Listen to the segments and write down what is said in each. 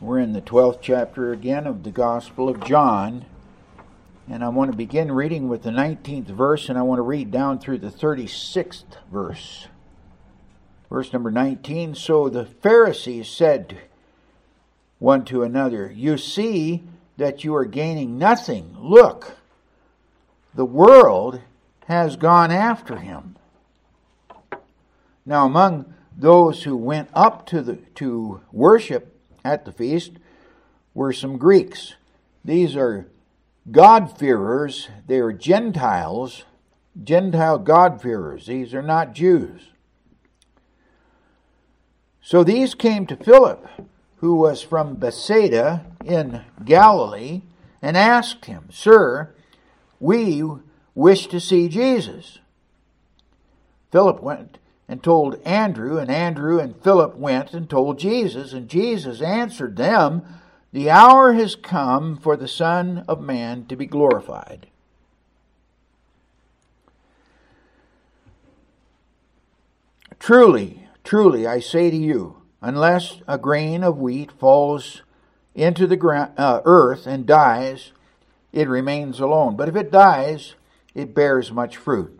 We're in the 12th chapter again of the Gospel of John. And I want to begin reading with the 19th verse, and I want to read down through the 36th verse. Verse number 19 So the Pharisees said one to another, You see that you are gaining nothing. Look, the world has gone after him. Now, among those who went up to, the, to worship at the feast were some Greeks. These are God-fearers. They are Gentiles, Gentile God-fearers. These are not Jews. So these came to Philip, who was from Bethsaida in Galilee, and asked him, Sir, we wish to see Jesus. Philip went and told Andrew, and Andrew and Philip went and told Jesus, and Jesus answered them, The hour has come for the Son of Man to be glorified. Truly, truly, I say to you, unless a grain of wheat falls into the ground, uh, earth and dies, it remains alone. But if it dies, it bears much fruit.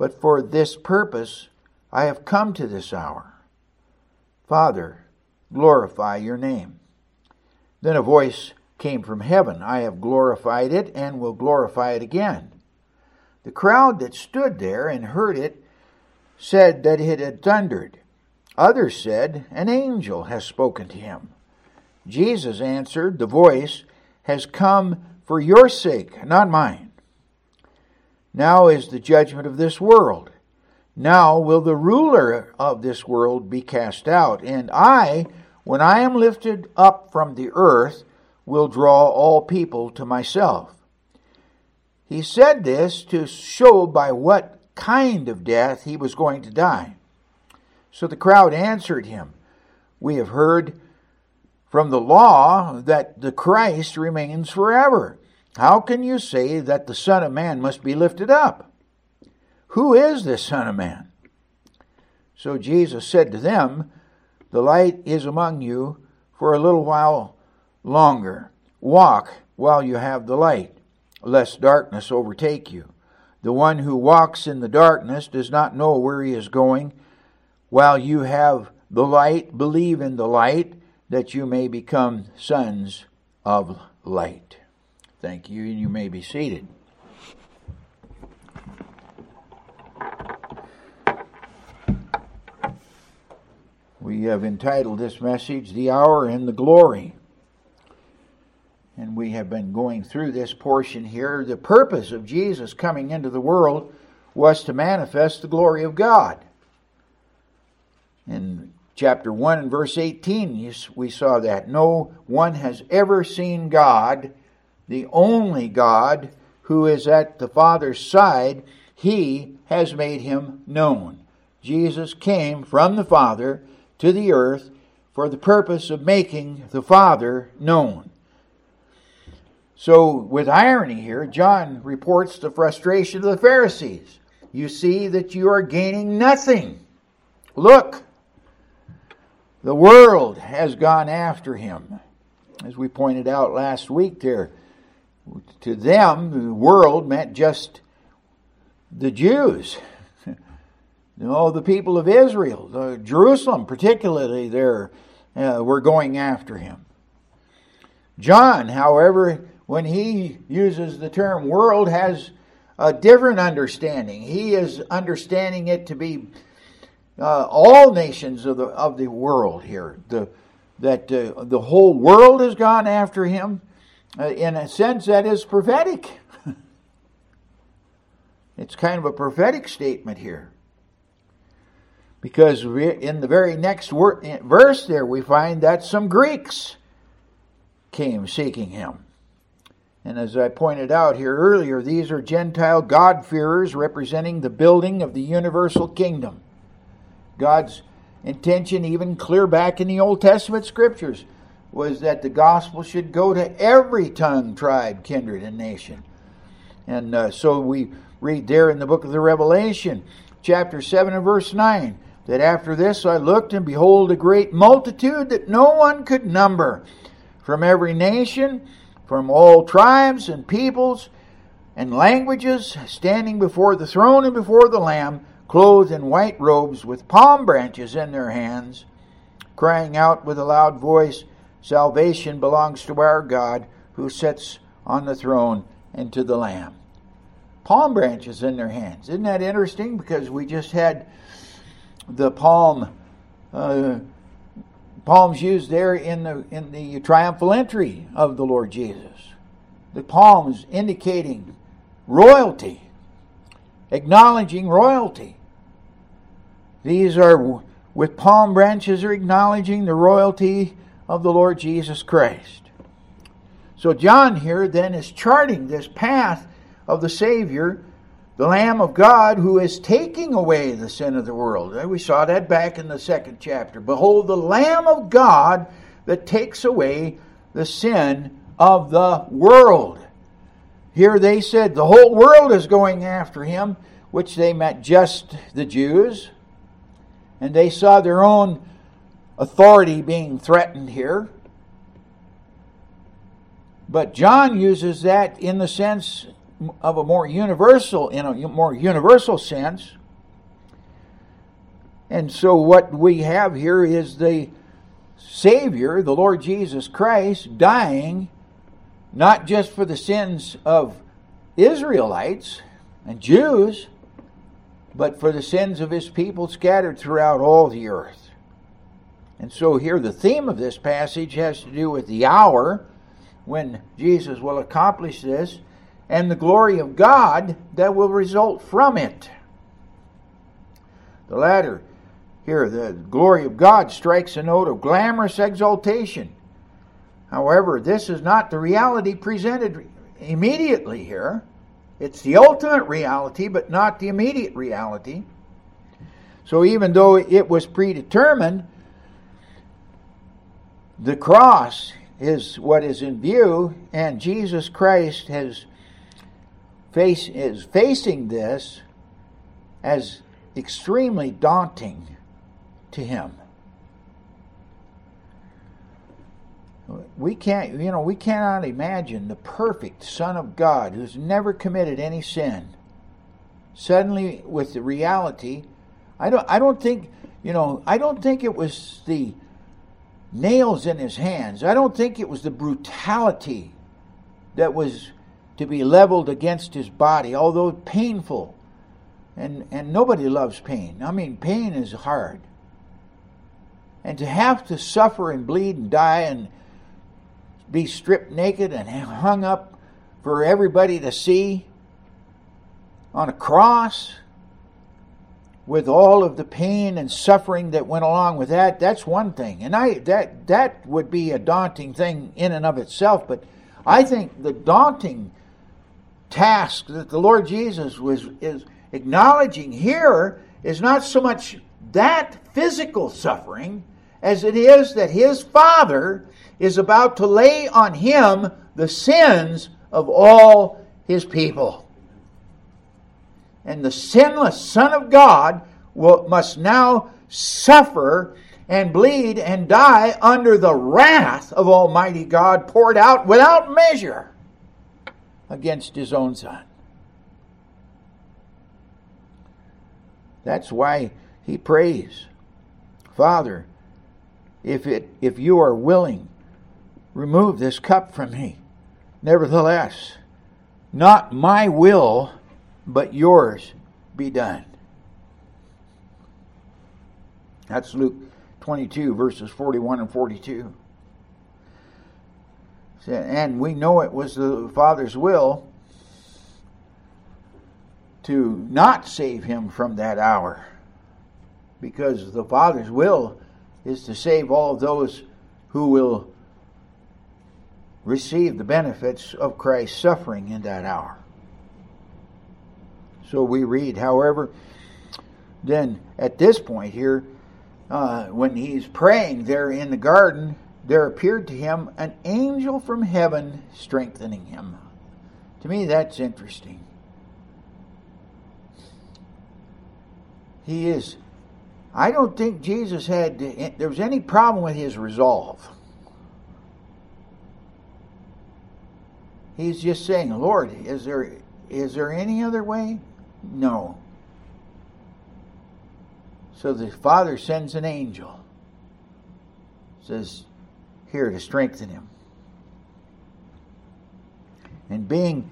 But for this purpose I have come to this hour. Father, glorify your name. Then a voice came from heaven I have glorified it and will glorify it again. The crowd that stood there and heard it said that it had thundered. Others said, An angel has spoken to him. Jesus answered, The voice has come for your sake, not mine. Now is the judgment of this world. Now will the ruler of this world be cast out. And I, when I am lifted up from the earth, will draw all people to myself. He said this to show by what kind of death he was going to die. So the crowd answered him, We have heard from the law that the Christ remains forever. How can you say that the Son of Man must be lifted up? Who is this Son of Man? So Jesus said to them, The light is among you for a little while longer. Walk while you have the light, lest darkness overtake you. The one who walks in the darkness does not know where he is going. While you have the light, believe in the light, that you may become sons of light. Thank you, and you may be seated. We have entitled this message, The Hour and the Glory. And we have been going through this portion here. The purpose of Jesus coming into the world was to manifest the glory of God. In chapter 1 and verse 18, we saw that. No one has ever seen God the only God who is at the Father's side, he has made him known. Jesus came from the Father to the earth for the purpose of making the Father known. So, with irony here, John reports the frustration of the Pharisees. You see that you are gaining nothing. Look, the world has gone after him. As we pointed out last week there, to them, the world meant just the Jews. you know, the people of Israel, the Jerusalem particularly, there uh, were going after him. John, however, when he uses the term world, has a different understanding. He is understanding it to be uh, all nations of the of the world here. The that uh, the whole world has gone after him. Uh, in a sense, that is prophetic. it's kind of a prophetic statement here. Because in the very next verse there, we find that some Greeks came seeking him. And as I pointed out here earlier, these are Gentile God-fearers representing the building of the universal kingdom. God's intention, even clear back in the Old Testament scriptures, was that the gospel should go to every tongue, tribe, kindred, and nation. And uh, so we read there in the book of the Revelation, chapter 7 and verse 9, that after this I looked, and behold, a great multitude that no one could number, from every nation, from all tribes and peoples and languages, standing before the throne and before the Lamb, clothed in white robes, with palm branches in their hands, crying out with a loud voice, Salvation belongs to our God who sits on the throne and to the Lamb. Palm branches in their hands. Isn't that interesting? Because we just had the palm uh, palms used there in the in the triumphal entry of the Lord Jesus. The palms indicating royalty, acknowledging royalty. These are with palm branches are acknowledging the royalty of the Lord Jesus Christ. So John here then is charting this path of the Savior, the Lamb of God, who is taking away the sin of the world. We saw that back in the second chapter. Behold, the Lamb of God that takes away the sin of the world. Here they said the whole world is going after him, which they meant just the Jews. And they saw their own authority being threatened here. But John uses that in the sense of a more universal, in a more universal sense. And so what we have here is the Savior, the Lord Jesus Christ, dying not just for the sins of Israelites and Jews, but for the sins of his people scattered throughout all the earth. And so here the theme of this passage has to do with the hour when Jesus will accomplish this and the glory of God that will result from it. The latter, here, the glory of God strikes a note of glamorous exaltation. However, this is not the reality presented immediately here. It's the ultimate reality, but not the immediate reality. So even though it was predetermined, the cross is what is in view, and Jesus Christ has face is facing this as extremely daunting to him. We can't, you know, we cannot imagine the perfect Son of God who's never committed any sin. Suddenly, with the reality, I don't, I don't think, you know, I don't think it was the nails in his hands. I don't think it was the brutality that was to be leveled against his body, although painful. And, and nobody loves pain. I mean, pain is hard. And to have to suffer and bleed and die and be stripped naked and hung up for everybody to see on a cross with all of the pain and suffering that went along with that, that's one thing. And I that that would be a daunting thing in and of itself, but I think the daunting task that the Lord Jesus was is acknowledging here is not so much that physical suffering as it is that his father is about to lay on him the sins of all his people and the sinless Son of God will, must now suffer and bleed and die under the wrath of Almighty God poured out without measure against his own Son. That's why he prays, Father, if it if you are willing, remove this cup from me. Nevertheless, not my will, but yours be done. That's Luke 22, verses 41 and 42. And we know it was the Father's will to not save him from that hour. because the Father's will is to save all those who will receive the benefits of Christ's suffering in that hour. So we read, however, then at this point here, uh, when he's praying there in the garden, there appeared to him an angel from heaven strengthening him. To me, that's interesting. He is. I don't think Jesus had, there was any problem with his resolve. He's just saying, Lord, is there is there any other way? No. So the Father sends an angel. Says, here to strengthen him. And being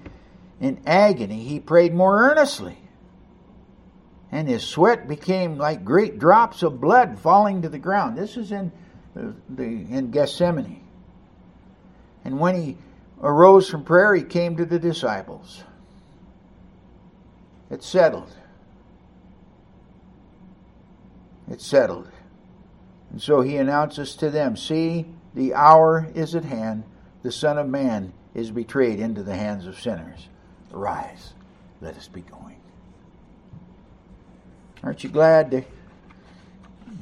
in agony, he prayed more earnestly. And his sweat became like great drops of blood falling to the ground. This is in the, in Gethsemane. And when he arose from prayer, he came to the disciples. It's settled. It's settled. And so he announces to them See, the hour is at hand. The Son of Man is betrayed into the hands of sinners. Arise, let us be going. Aren't you glad that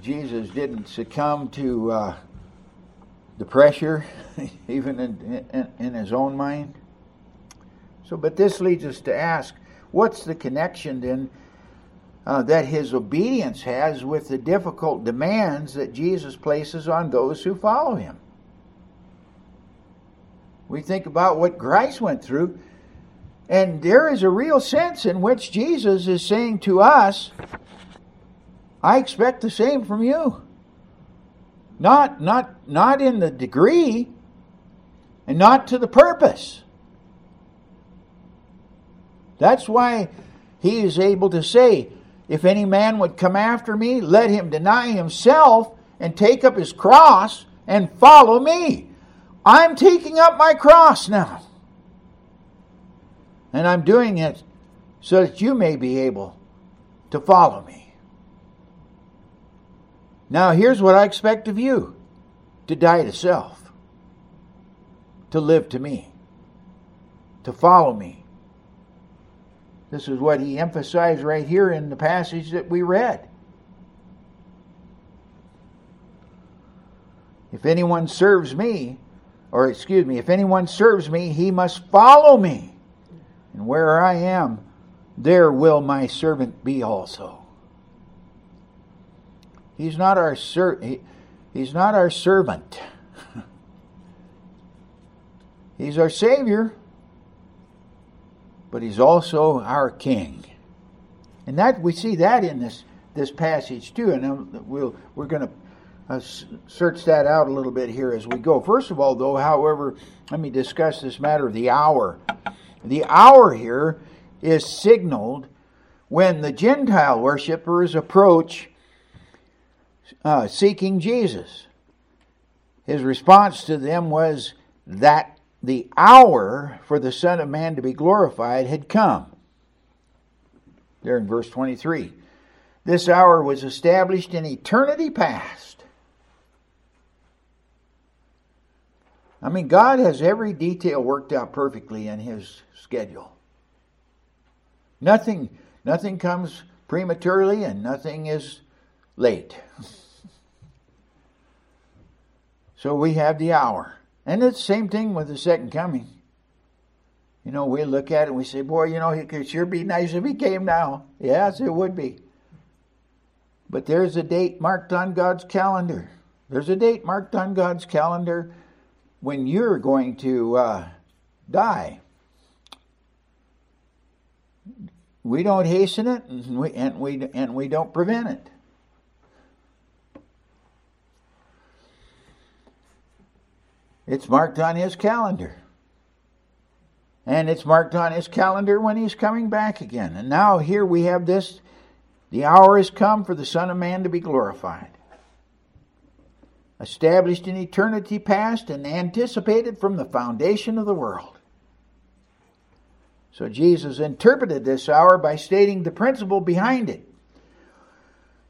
Jesus didn't succumb to uh, the pressure, even in, in, in his own mind. So, but this leads us to ask what's the connection then uh, that his obedience has with the difficult demands that Jesus places on those who follow him? We think about what Christ went through, and there is a real sense in which Jesus is saying to us, I expect the same from you. Not, not, not in the degree and not to the purpose. That's why he is able to say, If any man would come after me, let him deny himself and take up his cross and follow me. I'm taking up my cross now. And I'm doing it so that you may be able to follow me. Now, here's what I expect of you to die to self, to live to me, to follow me. This is what he emphasized right here in the passage that we read. If anyone serves me, or excuse me, if anyone serves me, he must follow me. And where I am, there will my servant be also. He's not our ser- he, he's not our servant. he's our savior, but he's also our king. And that we see that in this this passage too, and we'll we're going to uh, search that out a little bit here as we go. First of all, though, however, let me discuss this matter of the hour. The hour here is signaled when the Gentile worshippers approach uh, seeking Jesus. His response to them was that the hour for the Son of Man to be glorified had come. There in verse 23. This hour was established in eternity past. I mean, God has every detail worked out perfectly in His schedule. Nothing, nothing comes prematurely, and nothing is late. So we have the hour. And it's the same thing with the second coming. You know, we look at it and we say, boy, you know, it could sure be nice if he came now. Yes, it would be. But there's a date marked on God's calendar. There's a date marked on God's calendar when you're going to uh, die. We don't hasten it, and we, and we and we don't prevent it. It's marked on his calendar. And it's marked on his calendar when he's coming back again. And now here we have this the hour has come for the Son of Man to be glorified. Established in eternity past and anticipated from the foundation of the world. So Jesus interpreted this hour by stating the principle behind it.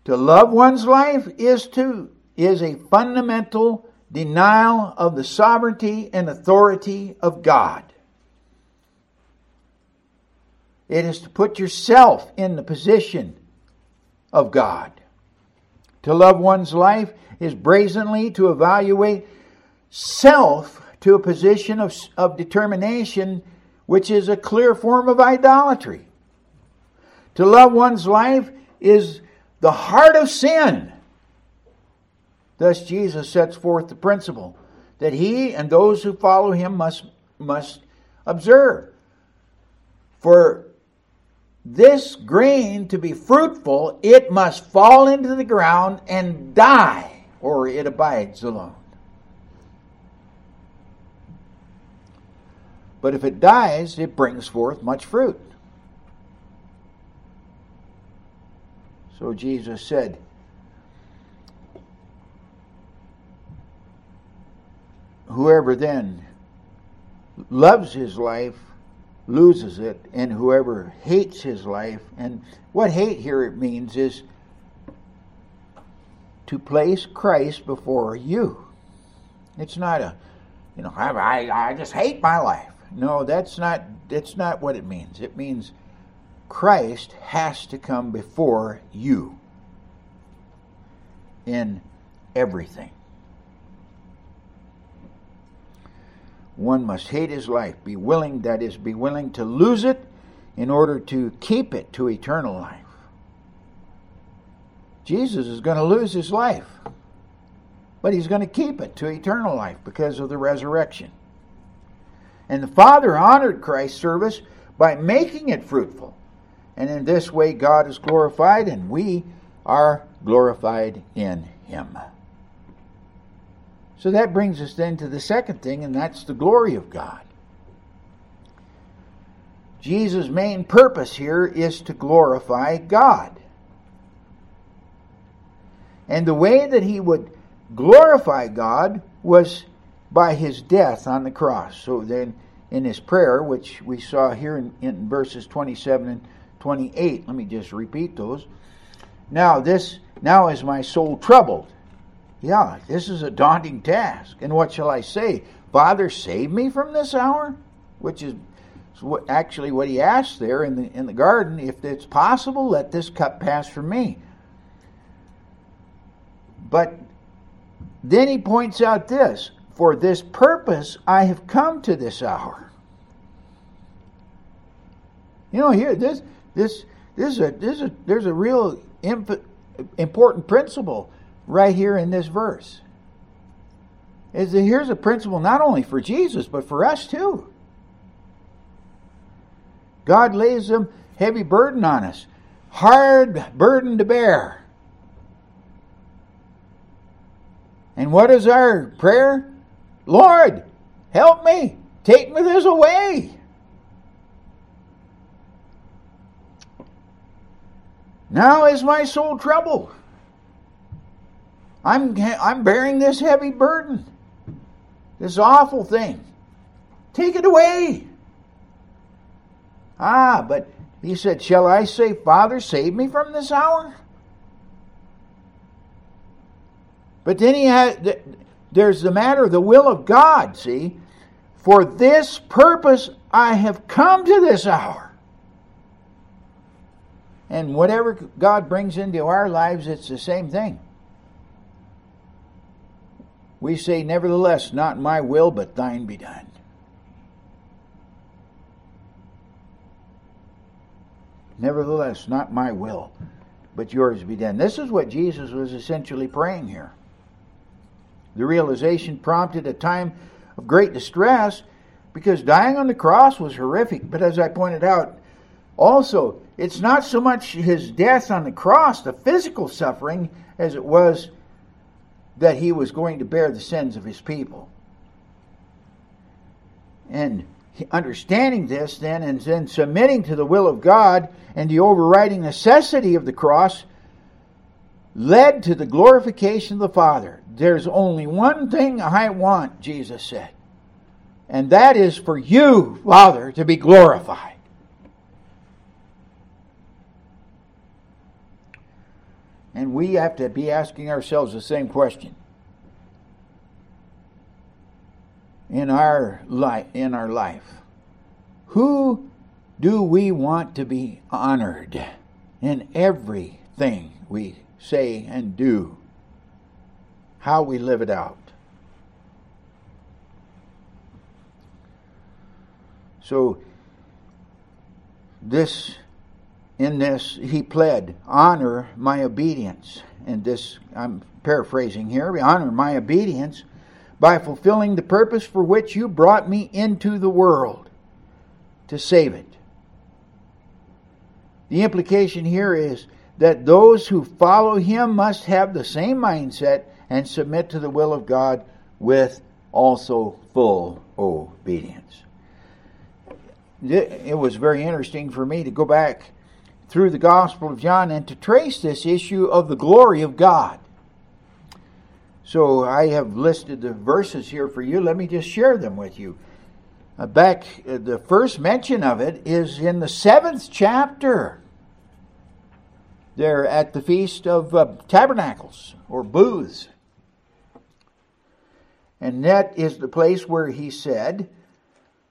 To love one's life is to is a fundamental denial of the sovereignty and authority of God. It is to put yourself in the position of God. To love one's life is brazenly to evaluate self to a position of, of determination, which is a clear form of idolatry. To love one's life is the heart of sin. Thus, Jesus sets forth the principle that he and those who follow him must, must observe. For this grain to be fruitful, it must fall into the ground and die, or it abides alone. But if it dies, it brings forth much fruit. So Jesus said, Whoever then loves his life loses it, and whoever hates his life, and what hate here it means is to place Christ before you. It's not a, you know, I, I, I just hate my life. No, that's not, that's not what it means. It means Christ has to come before you in everything. One must hate his life, be willing, that is, be willing to lose it in order to keep it to eternal life. Jesus is going to lose his life, but he's going to keep it to eternal life because of the resurrection. And the Father honored Christ's service by making it fruitful. And in this way, God is glorified, and we are glorified in Him. So that brings us then to the second thing, and that's the glory of God. Jesus' main purpose here is to glorify God. And the way that he would glorify God was by his death on the cross. So then, in his prayer, which we saw here in, in verses 27 and 28, let me just repeat those. Now, this, now is my soul troubled. Yeah, this is a daunting task. And what shall I say? Father, save me from this hour? Which is actually what he asked there in the, in the garden. If it's possible, let this cup pass from me. But then he points out this For this purpose I have come to this hour. You know, here, this, this, this is a, this is a, there's a real imp- important principle right here in this verse. Is that here's a principle not only for Jesus, but for us too. God lays a heavy burden on us, hard burden to bear. And what is our prayer? Lord, help me. Take me this away. Now is my soul troubled. I'm, I'm bearing this heavy burden, this awful thing. Take it away. Ah, but he said, Shall I say, Father, save me from this hour? But then he had, there's the matter of the will of God, see? For this purpose I have come to this hour. And whatever God brings into our lives, it's the same thing. We say, Nevertheless, not my will, but thine be done. Nevertheless, not my will, but yours be done. This is what Jesus was essentially praying here. The realization prompted a time of great distress because dying on the cross was horrific. But as I pointed out, also, it's not so much his death on the cross, the physical suffering, as it was that he was going to bear the sins of his people. And understanding this then and then submitting to the will of God and the overriding necessity of the cross led to the glorification of the Father. There's only one thing I want, Jesus said, and that is for you, Father, to be glorified. And we have to be asking ourselves the same question. In our life, in our life, who do we want to be honored in everything we say and do? How we live it out. So this in this he pled, honor my obedience. And this I'm paraphrasing here, honor my obedience by fulfilling the purpose for which you brought me into the world to save it. The implication here is that those who follow him must have the same mindset and submit to the will of God with also full obedience. It was very interesting for me to go back through the Gospel of John and to trace this issue of the glory of God. So I have listed the verses here for you. Let me just share them with you. Uh, back, uh, the first mention of it is in the seventh chapter. There at the Feast of uh, Tabernacles or Booths. And that is the place where he said,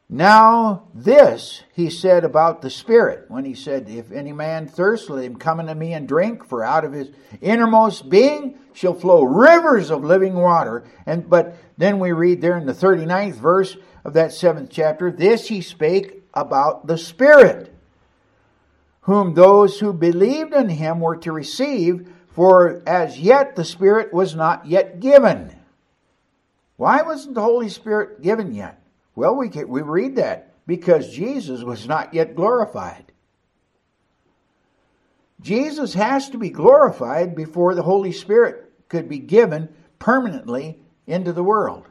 now, this he said about the Spirit, when he said, If any man thirst, let him come unto me and drink, for out of his innermost being shall flow rivers of living water. And but then we read there in the 39th verse of that seventh chapter, this he spake about the Spirit, whom those who believed in him were to receive, for as yet the Spirit was not yet given. Why wasn't the Holy Spirit given yet? Well, we, we read that because Jesus was not yet glorified. Jesus has to be glorified before the Holy Spirit could be given permanently into the world.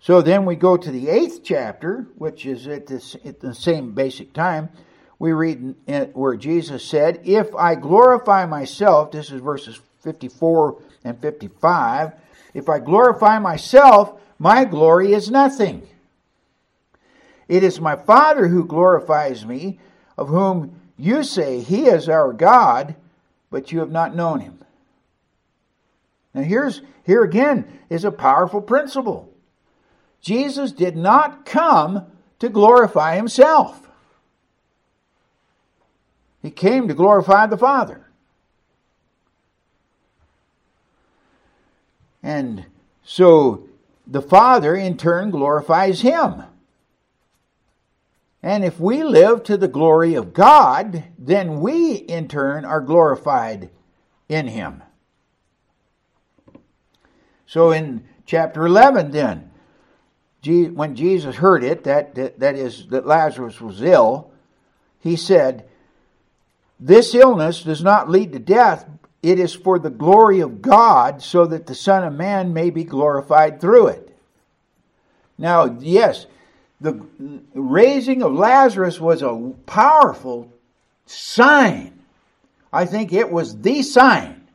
So then we go to the eighth chapter, which is at, this, at the same basic time. We read where Jesus said, If I glorify myself, this is verses 54 and 55, if I glorify myself, my glory is nothing. It is my Father who glorifies me, of whom you say he is our God, but you have not known him. Now here's here again is a powerful principle. Jesus did not come to glorify himself. He came to glorify the Father. And so the Father in turn glorifies Him. And if we live to the glory of God, then we in turn are glorified in Him. So in chapter 11, then, when Jesus heard it, that, that, is, that Lazarus was ill, he said, This illness does not lead to death, it is for the glory of God, so that the Son of Man may be glorified through it. Now, yes, the raising of Lazarus was a powerful sign. I think it was the sign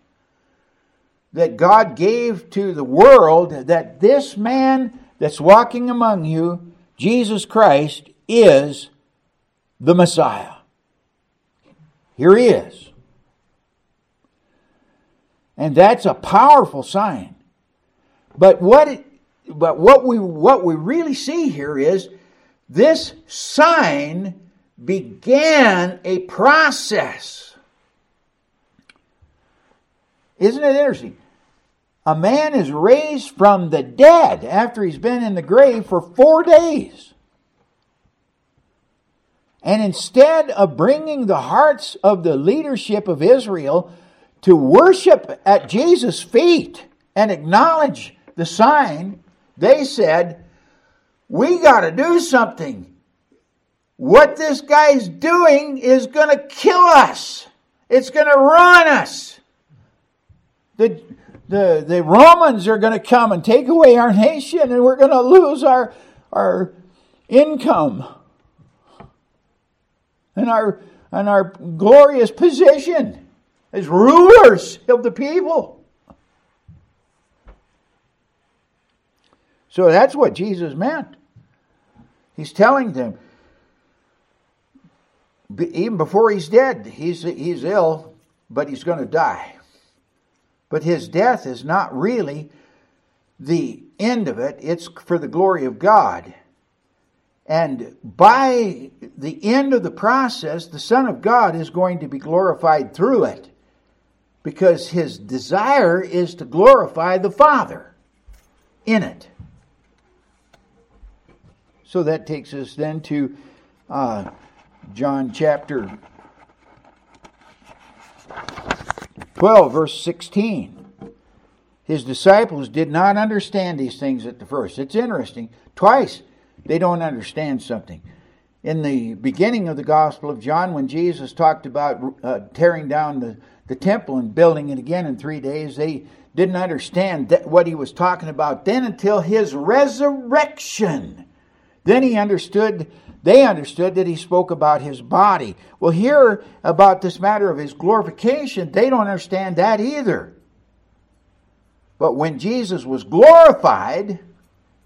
that God gave to the world that this man that's walking among you, Jesus Christ, is the Messiah. Here he is. And that's a powerful sign. But what it, but what we what we really see here is this sign began a process. Isn't it interesting? A man is raised from the dead after he's been in the grave for four days. And instead of bringing the hearts of the leadership of Israel to worship at Jesus' feet and acknowledge the sign, they said, We got to do something. What this guy's doing is going to kill us, it's going to ruin us. The, the, the Romans are going to come and take away our nation, and we're going to lose our, our income and our, and our glorious position as rulers of the people. So that's what Jesus meant. He's telling them, even before he's dead, he's, he's ill, but he's going to die. But his death is not really the end of it, it's for the glory of God. And by the end of the process, the Son of God is going to be glorified through it because his desire is to glorify the Father in it. So that takes us then to uh, John chapter 12, verse 16. His disciples did not understand these things at the first. It's interesting. Twice they don't understand something. In the beginning of the Gospel of John, when Jesus talked about uh, tearing down the, the temple and building it again in three days, they didn't understand what he was talking about then until his resurrection. Then he understood, they understood that he spoke about his body. Well, here about this matter of his glorification, they don't understand that either. But when Jesus was glorified,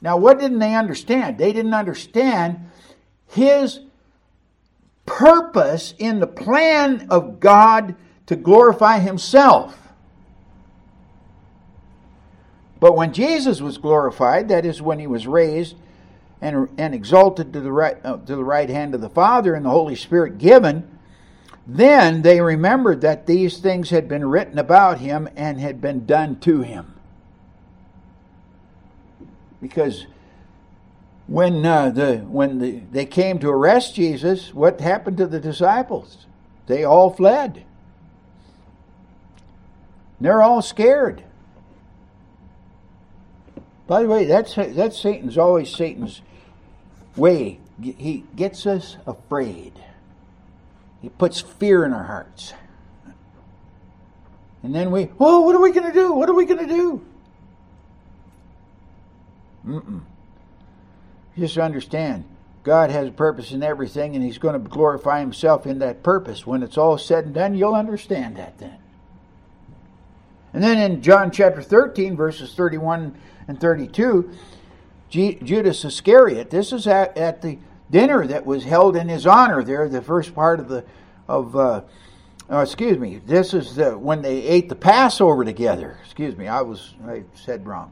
now what didn't they understand? They didn't understand his purpose in the plan of God to glorify himself. But when Jesus was glorified, that is when he was raised and, and exalted to the right uh, to the right hand of the Father and the Holy Spirit given, then they remembered that these things had been written about him and had been done to him. Because when uh, the when the, they came to arrest Jesus, what happened to the disciples? They all fled. They're all scared. By the way, that's that's Satan's always Satan's way. He gets us afraid. He puts fear in our hearts. And then we, oh, what are we going to do? What are we going to do? Mm-mm. Just understand, God has a purpose in everything, and He's going to glorify Himself in that purpose. When it's all said and done, you'll understand that then. And then in John chapter 13, verses 31 and 32, G- Judas Iscariot, this is at, at the dinner that was held in his honor there, the first part of the, of, uh, uh, excuse me, this is the, when they ate the Passover together. Excuse me, I was, I said wrong.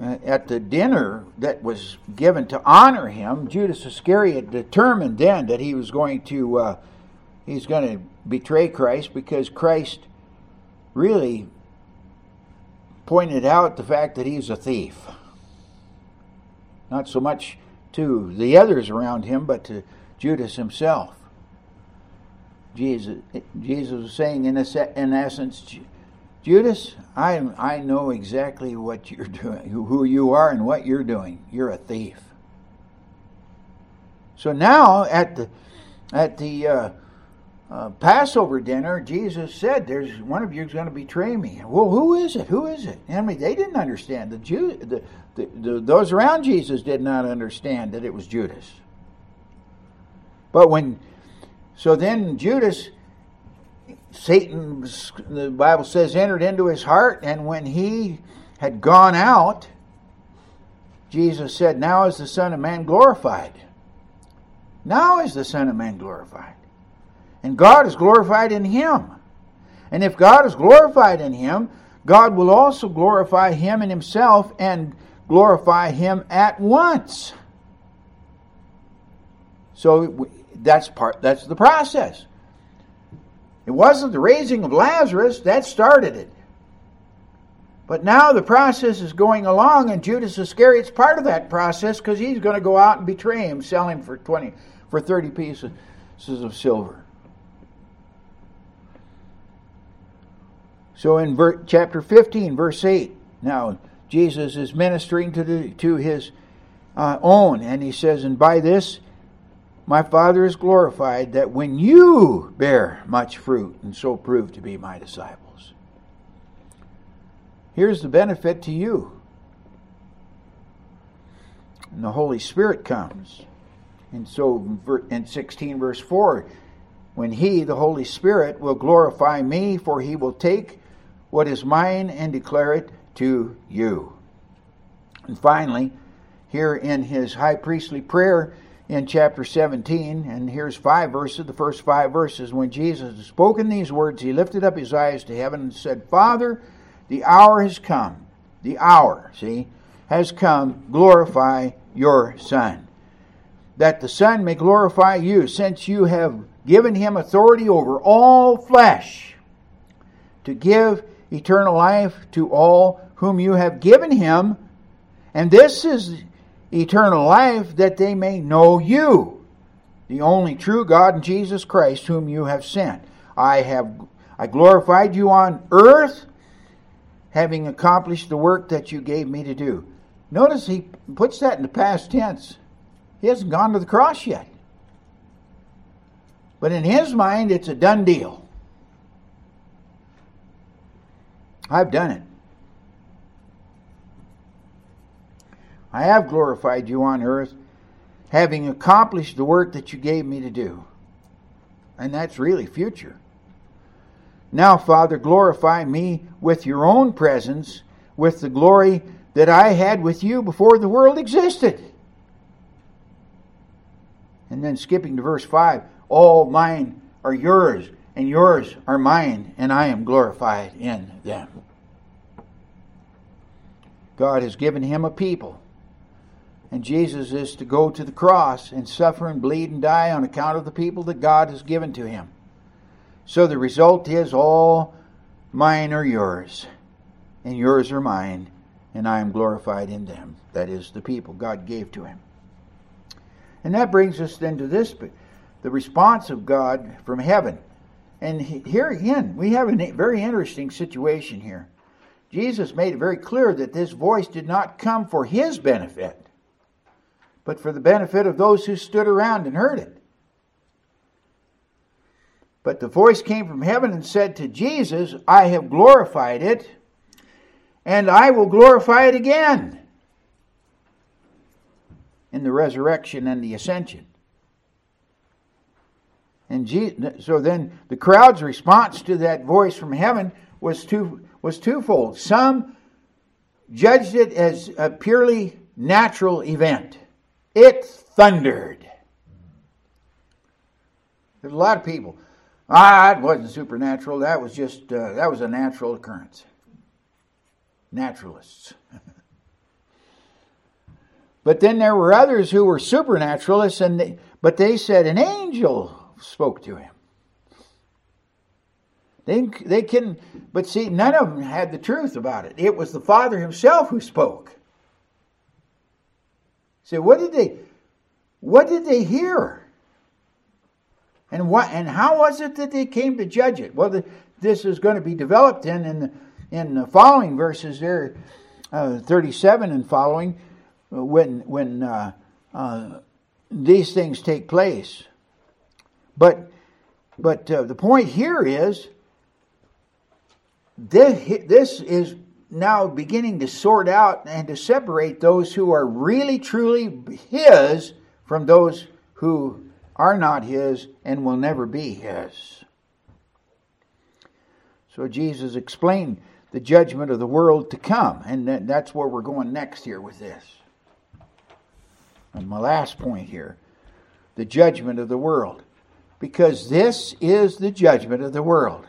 Uh, at the dinner that was given to honor him, Judas Iscariot determined then that he was going to uh, he's going to betray Christ because Christ really pointed out the fact that he's a thief. Not so much to the others around him, but to Judas himself. Jesus, Jesus was saying, in, essence, Judas, I, I know exactly what you're doing, who you are, and what you're doing. You're a thief. So now at the at the uh, uh, Passover dinner, Jesus said, "There's one of you is going to betray me." Well, who is it? Who is it? I mean, they didn't understand. The Jew, the, the, the, those around Jesus did not understand that it was Judas. But when, so then Judas Satan, the Bible says, entered into his heart, and when he had gone out, Jesus said, Now is the Son of Man glorified. Now is the Son of Man glorified. And God is glorified in him. And if God is glorified in him, God will also glorify him in himself and glorify him at once. So that's part that's the process. It wasn't the raising of Lazarus that started it. But now the process is going along, and Judas Iscariot's part of that process because he's going to go out and betray him, sell him for twenty, for thirty pieces of silver. So in ver- chapter fifteen, verse eight, now Jesus is ministering to the to his uh, own, and he says, "And by this my Father is glorified that when you bear much fruit and so prove to be my disciples. Here's the benefit to you. And the Holy Spirit comes. And so in 16 verse 4, when he, the Holy Spirit, will glorify me, for he will take what is mine and declare it to you. And finally, here in his high priestly prayer, in chapter 17, and here's five verses, the first five verses. When Jesus had spoken these words, he lifted up his eyes to heaven and said, Father, the hour has come. The hour, see, has come. Glorify your Son. That the Son may glorify you, since you have given him authority over all flesh, to give eternal life to all whom you have given him. And this is eternal life, that they may know you, the only true God and Jesus Christ, whom you have sent. I have I glorified you on earth, having accomplished the work that you gave me to do. Notice he puts that in the past tense. He hasn't gone to the cross yet. But in his mind, it's a done deal. I've done it. I have glorified you on earth, having accomplished the work that you gave me to do. And that's really future. Now, Father, glorify me with your own presence, with the glory that I had with you before the world existed. And then skipping to verse 5 all mine are yours, and yours are mine, and I am glorified in them. God has given him a people and Jesus is to go to the cross and suffer and bleed and die on account of the people that God has given to him. So the result is all mine are yours, and yours are mine, and I am glorified in them. That is, the people God gave to him. And that brings us then to this the response of God from heaven. And here again, we have a very interesting situation here. Jesus made it very clear that this voice did not come for his benefit but for the benefit of those who stood around and heard it. But the voice came from heaven and said to Jesus, I have glorified it, and I will glorify it again in the resurrection and the ascension. And Jesus, so then the crowd's response to that voice from heaven was two was twofold. Some judged it as a purely natural event. It thundered. There's a lot of people. Ah, it wasn't supernatural. That was just uh, that was a natural occurrence. Naturalists. but then there were others who were supernaturalists, and they, but they said an angel spoke to him. They they can, but see, none of them had the truth about it. It was the Father Himself who spoke. Say, what did they what did they hear? And what and how was it that they came to judge it? Well, the, this is going to be developed in in the, in the following verses there, uh, 37 and following, uh, when when uh, uh, these things take place. But but uh, the point here is this, this is now beginning to sort out and to separate those who are really truly His from those who are not His and will never be His. So Jesus explained the judgment of the world to come, and that's where we're going next here with this. And my last point here the judgment of the world. Because this is the judgment of the world.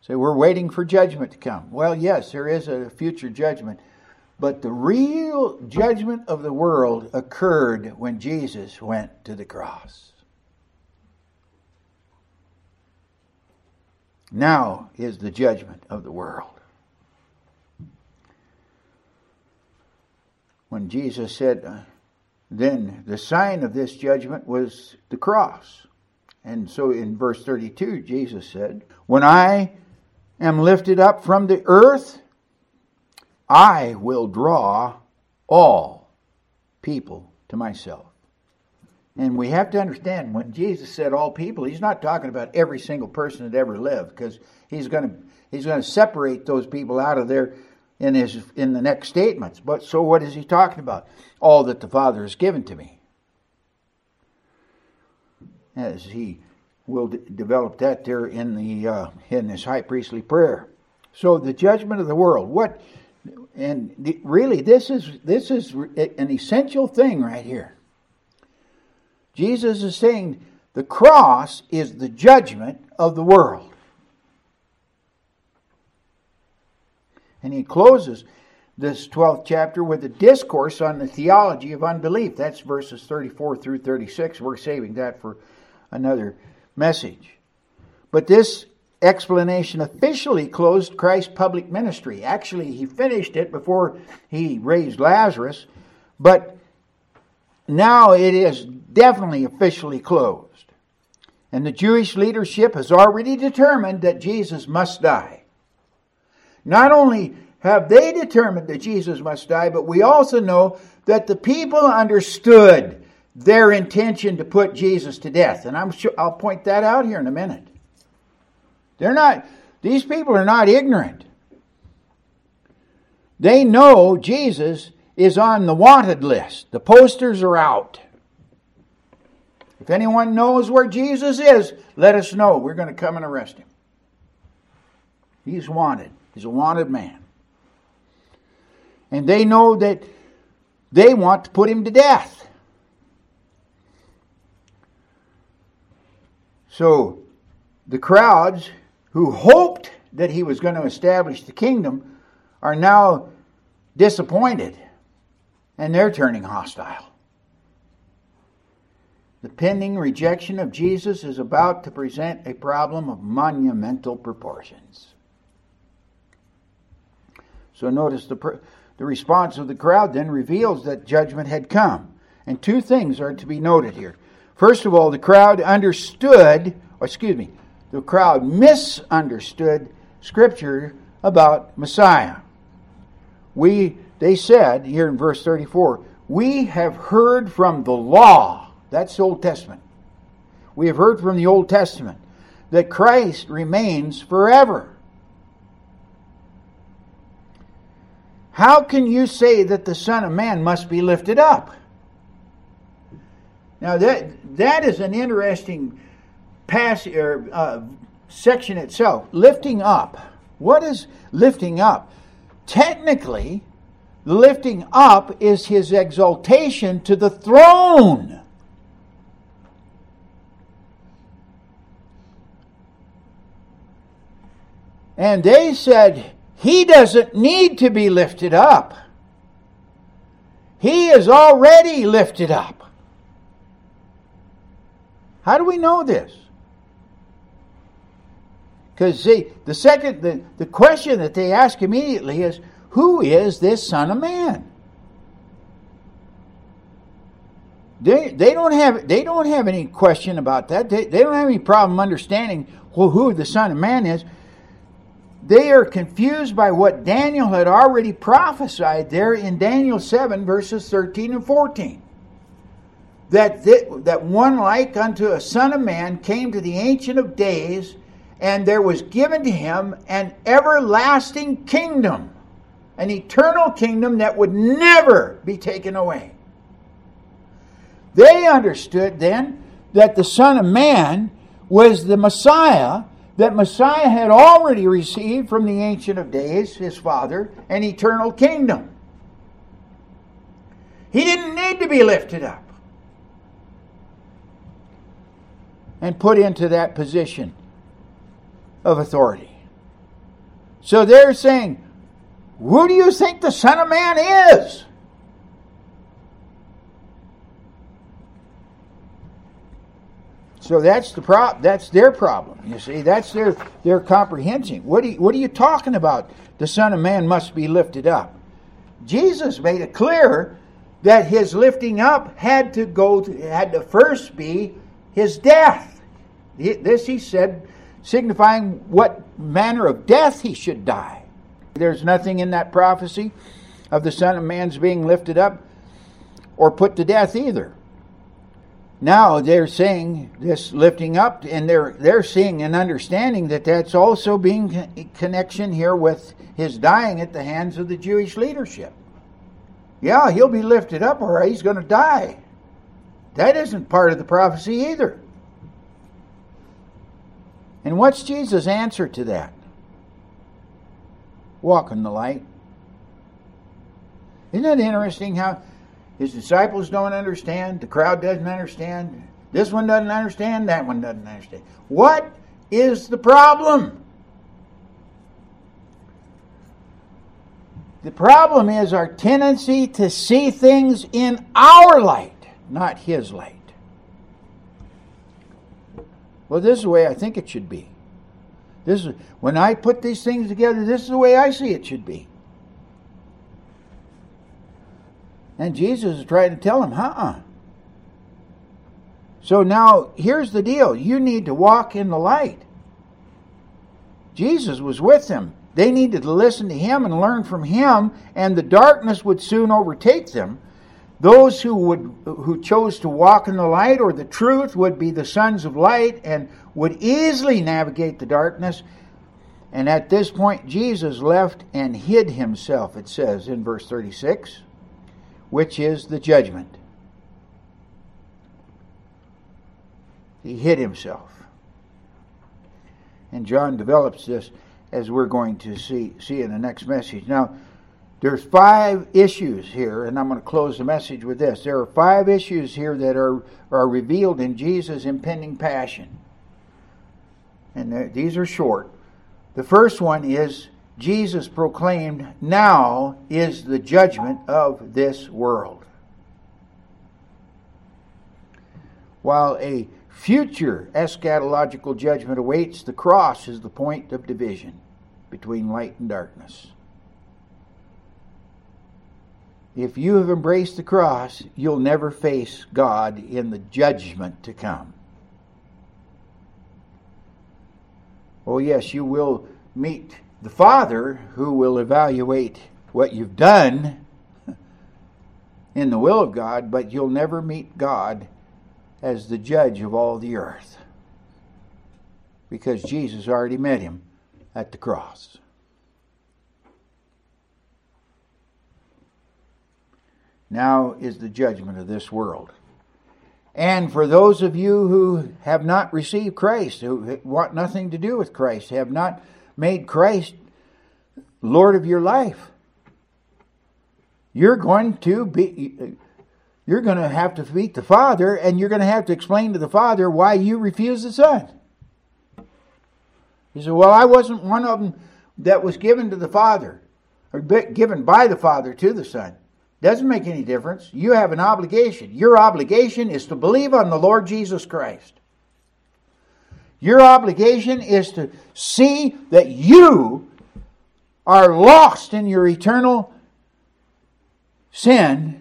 So we're waiting for judgment to come. Well, yes, there is a future judgment. But the real judgment of the world occurred when Jesus went to the cross. Now is the judgment of the world. When Jesus said, uh, then the sign of this judgment was the cross. And so in verse 32, Jesus said, When I am lifted up from the earth, I will draw all people to myself. And we have to understand when Jesus said all people, he's not talking about every single person that ever lived, because he's going to he's going to separate those people out of there in his in the next statements. But so what is he talking about? All that the Father has given to me. As he we'll d- develop that there in the uh, in this high priestly prayer. So the judgment of the world. What and the, really this is this is an essential thing right here. Jesus is saying the cross is the judgment of the world. And he closes this 12th chapter with a discourse on the theology of unbelief. That's verses 34 through 36. We're saving that for another message. But this explanation officially closed Christ's public ministry. Actually, he finished it before he raised Lazarus, but now it is definitely officially closed. And the Jewish leadership has already determined that Jesus must die. Not only have they determined that Jesus must die, but we also know that the people understood their intention to put Jesus to death. And I'm sure I'll point that out here in a minute. They're not, these people are not ignorant. They know Jesus is on the wanted list. The posters are out. If anyone knows where Jesus is, let us know. We're going to come and arrest him. He's wanted. He's a wanted man. And they know that they want to put him to death. So the crowds who hoped that he was going to establish the kingdom are now disappointed and they're turning hostile. The pending rejection of Jesus is about to present a problem of monumental proportions. So notice the, the response of the crowd then reveals that judgment had come. And two things are to be noted here. First of all, the crowd understood, or excuse me, the crowd misunderstood Scripture about Messiah. We, they said here in verse 34, we have heard from the law, that's the Old Testament. We have heard from the Old Testament that Christ remains forever. How can you say that the Son of Man must be lifted up? Now that that is an interesting passage or uh, section itself. Lifting up. What is lifting up? Technically, lifting up is his exaltation to the throne. And they said, He doesn't need to be lifted up. He is already lifted up. How do we know this? Because see, the second the, the question that they ask immediately is, who is this Son of Man? They, they don't have they don't have any question about that. They, they don't have any problem understanding well, who the Son of Man is. They are confused by what Daniel had already prophesied there in Daniel 7, verses 13 and 14. That, th- that one like unto a Son of Man came to the Ancient of Days and there was given to him an everlasting kingdom, an eternal kingdom that would never be taken away. They understood then that the Son of Man was the Messiah, that Messiah had already received from the Ancient of Days, his Father, an eternal kingdom. He didn't need to be lifted up and put into that position of authority. So they're saying, Who do you think the Son of Man is? So that's the pro- that's their problem. You see, that's their their comprehension. What are you, what are you talking about? The Son of Man must be lifted up. Jesus made it clear that his lifting up had to go to, had to first be his death. This he said signifying what manner of death he should die. There's nothing in that prophecy of the Son of Man's being lifted up or put to death either. Now they're saying this lifting up, and they're they're seeing and understanding that that's also being connection here with his dying at the hands of the Jewish leadership. Yeah, he'll be lifted up, or he's going to die. That isn't part of the prophecy either. And what's Jesus' answer to that? Walk in the light. Isn't it interesting how His disciples don't understand. The crowd doesn't understand. This one doesn't understand. That one doesn't understand. What is the problem? The problem is our tendency to see things in our light, not His light. Well, this is the way I think it should be. This is when I put these things together. This is the way I see it should be. And Jesus is trying to tell him, "Uh-uh." So now here's the deal: you need to walk in the light. Jesus was with them. They needed to listen to him and learn from him, and the darkness would soon overtake them. Those who would who chose to walk in the light or the truth would be the sons of light and would easily navigate the darkness. And at this point Jesus left and hid himself, it says in verse 36, which is the judgment. He hid himself. And John develops this as we're going to see see in the next message. Now, there's five issues here, and I'm going to close the message with this. There are five issues here that are, are revealed in Jesus' impending passion. And these are short. The first one is Jesus proclaimed, Now is the judgment of this world. While a future eschatological judgment awaits, the cross is the point of division between light and darkness. If you have embraced the cross, you'll never face God in the judgment to come. Oh, yes, you will meet the Father who will evaluate what you've done in the will of God, but you'll never meet God as the judge of all the earth because Jesus already met him at the cross. now is the judgment of this world. And for those of you who have not received Christ, who want nothing to do with Christ, have not made Christ Lord of your life, you're going to be you're going to have to meet the Father and you're going to have to explain to the Father why you refuse the Son. He said, Well, I wasn't one of them that was given to the Father, or given by the Father to the Son. Doesn't make any difference. You have an obligation. Your obligation is to believe on the Lord Jesus Christ. Your obligation is to see that you are lost in your eternal sin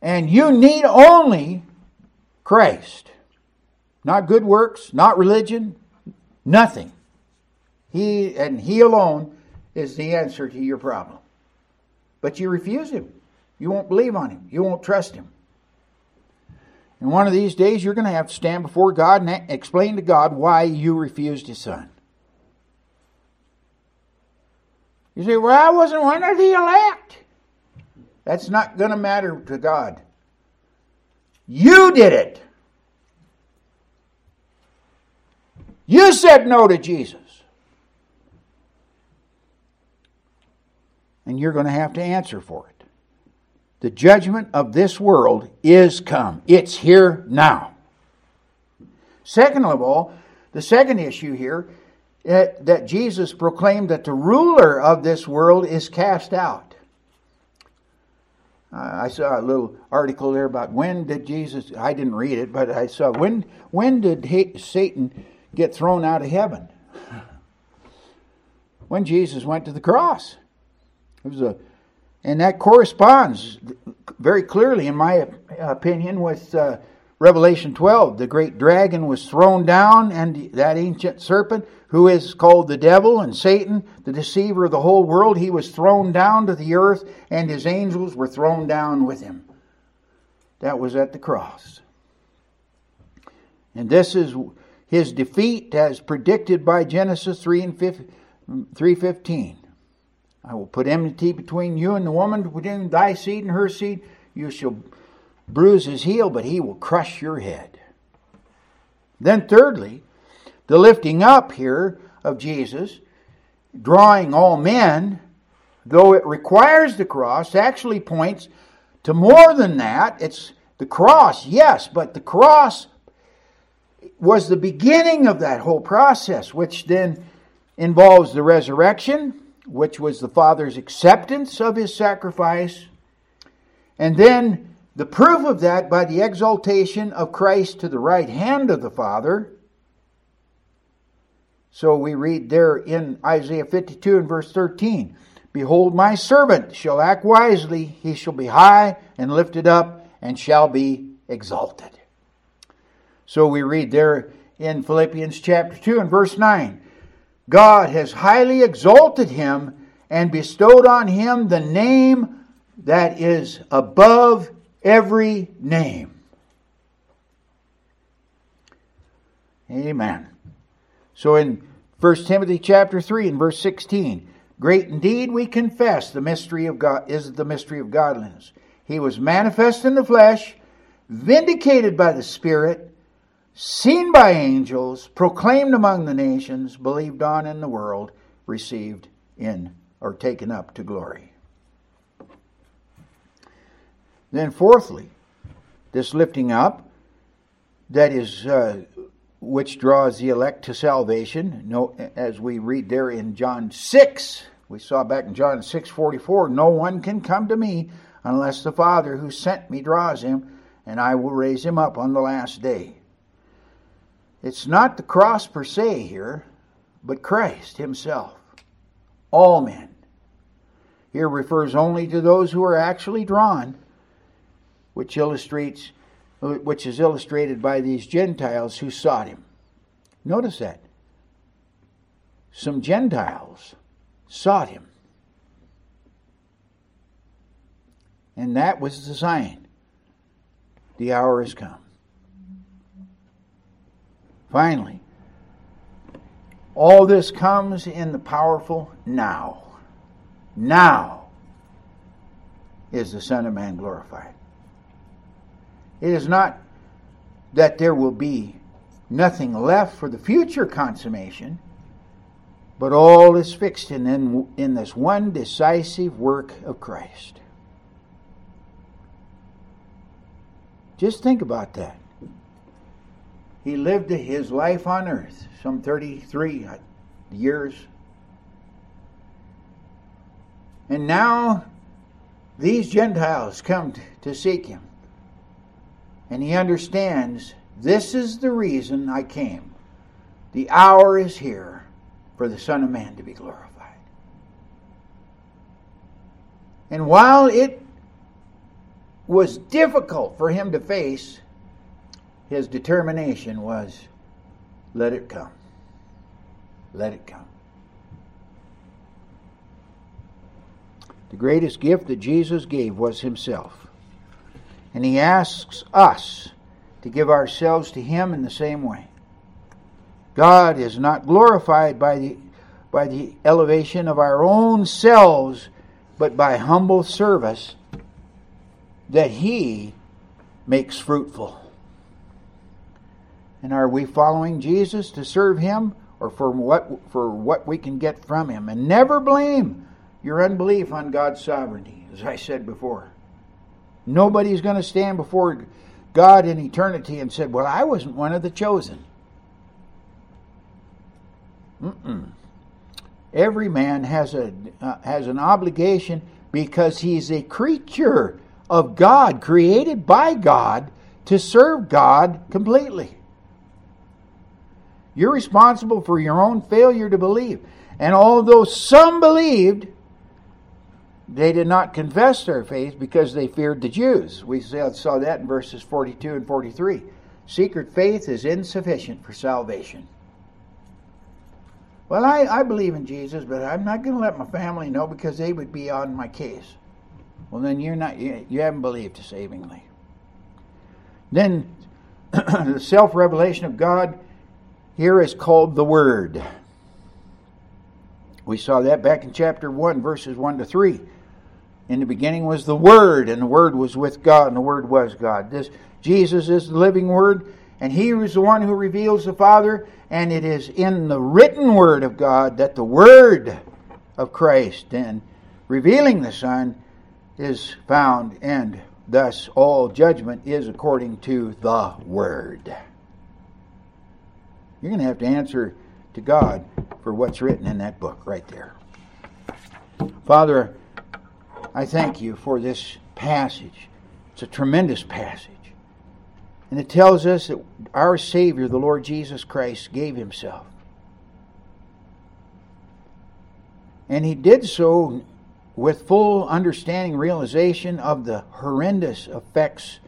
and you need only Christ. Not good works, not religion, nothing. He and He alone is the answer to your problem. But you refuse Him. You won't believe on him. You won't trust him. And one of these days, you're going to have to stand before God and explain to God why you refused his son. You say, Well, I wasn't one of the elect. That's not going to matter to God. You did it. You said no to Jesus. And you're going to have to answer for it. The judgment of this world is come. It's here now. Second of all, the second issue here uh, that Jesus proclaimed that the ruler of this world is cast out. Uh, I saw a little article there about when did Jesus, I didn't read it, but I saw when, when did Satan get thrown out of heaven? When Jesus went to the cross. It was a and that corresponds very clearly, in my opinion, with uh, Revelation 12. The great dragon was thrown down, and that ancient serpent, who is called the devil and Satan, the deceiver of the whole world, he was thrown down to the earth, and his angels were thrown down with him. That was at the cross. And this is his defeat as predicted by Genesis 3 and 315. I will put enmity between you and the woman, between thy seed and her seed. You shall bruise his heel, but he will crush your head. Then, thirdly, the lifting up here of Jesus, drawing all men, though it requires the cross, actually points to more than that. It's the cross, yes, but the cross was the beginning of that whole process, which then involves the resurrection, which was the Father's acceptance of his sacrifice, and then the proof of that by the exaltation of Christ to the right hand of the Father. So we read there in Isaiah 52 and verse 13 Behold, my servant shall act wisely, he shall be high and lifted up, and shall be exalted. So we read there in Philippians chapter 2 and verse 9 God has highly exalted him and bestowed on him the name that is above every name. Amen. So in 1 Timothy chapter 3 and verse 16, great indeed we confess the mystery of God is the mystery of godliness. He was manifest in the flesh, vindicated by the Spirit, seen by angels, proclaimed among the nations, believed on in the world, received in or taken up to glory. Then, fourthly, this lifting up that is uh, which draws the elect to salvation. No, as we read there in John six, we saw back in John six forty four. No one can come to me unless the Father who sent me draws him, and I will raise him up on the last day. It's not the cross per se here, but Christ Himself. All men. Here refers only to those who are actually drawn, which illustrates which is illustrated by these Gentiles who sought him. Notice that. Some Gentiles sought him. And that was the sign. The hour has come. Finally, all this comes in the powerful now. Now is the Son of Man glorified. It is not that there will be nothing left for the future consummation, but all is fixed in, in, in this one decisive work of Christ. Just think about that. He lived his life on earth, some 33 years. And now these Gentiles come to seek him. And he understands this is the reason I came. The hour is here for the Son of Man to be glorified. And while it was difficult for him to face, his determination was let it come. Let it come. The greatest gift that Jesus gave was himself. And he asks us to give ourselves to him in the same way. God is not glorified by the, by the elevation of our own selves, but by humble service that he makes fruitful. And are we following Jesus to serve him or for what for what we can get from him? And never blame your unbelief on God's sovereignty, as I said before. Nobody's going to stand before God in eternity and said, "Well, I wasn't one of the chosen." Mm-mm. Every man has a uh, has an obligation because he's a creature of God, created by God to serve God completely. You're responsible for your own failure to believe. And although some believed, they did not confess their faith because they feared the Jews. We saw that in verses 42 and 43. Secret faith is insufficient for salvation. Well, I, I believe in Jesus, but I'm not going to let my family know because they would be on my case. Well, then you're not you, you haven't believed savingly. Then the self revelation of God here is called the Word. We saw that back in chapter 1, verses 1 to 3. In the beginning was the Word, and the Word was with God, and the Word was God. This Jesus is the living Word, and He is the one who reveals the Father, and it is in the written Word of God that the Word of Christ and revealing the Son is found and Thus, all judgment is according to the Word. You're going to have to answer to God for what's written in that book right there. Father, I thank you for this passage. It's a tremendous passage. And it tells us that our Savior, the Lord Jesus Christ, gave Himself. And He did so with full understanding, realization of the horrendous effects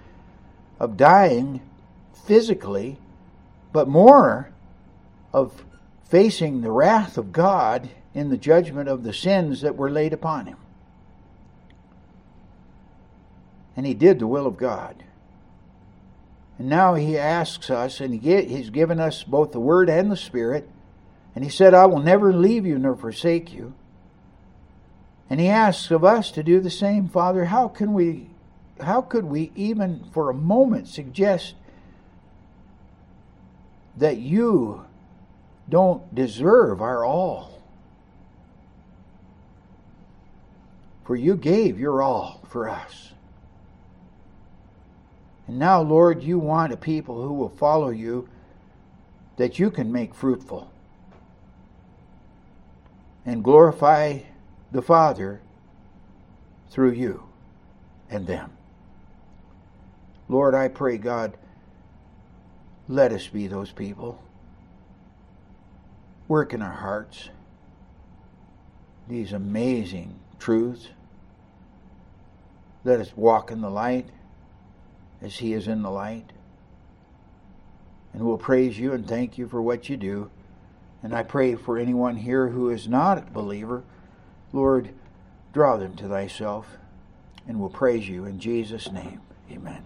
of dying physically, but more of facing the wrath of God in the judgment of the sins that were laid upon him. And he did the will of God. And now he asks us, and he's given us both the Word and the Spirit, and he said, I will never leave you nor forsake you. And he asks of us to do the same. Father, how can we how could we even for a moment suggest that you don't deserve our all? For you gave your all for us. And now, Lord, you want a people who will follow you that you can make fruitful and glorify the Father through you and them. Lord, I pray, God, let us be those people. Work in our hearts these amazing truths. Let us walk in the light as He is in the light. And we'll praise you and thank you for what you do. And I pray for anyone here who is not a believer Lord, draw them to thyself, and we'll praise you in Jesus' name. Amen.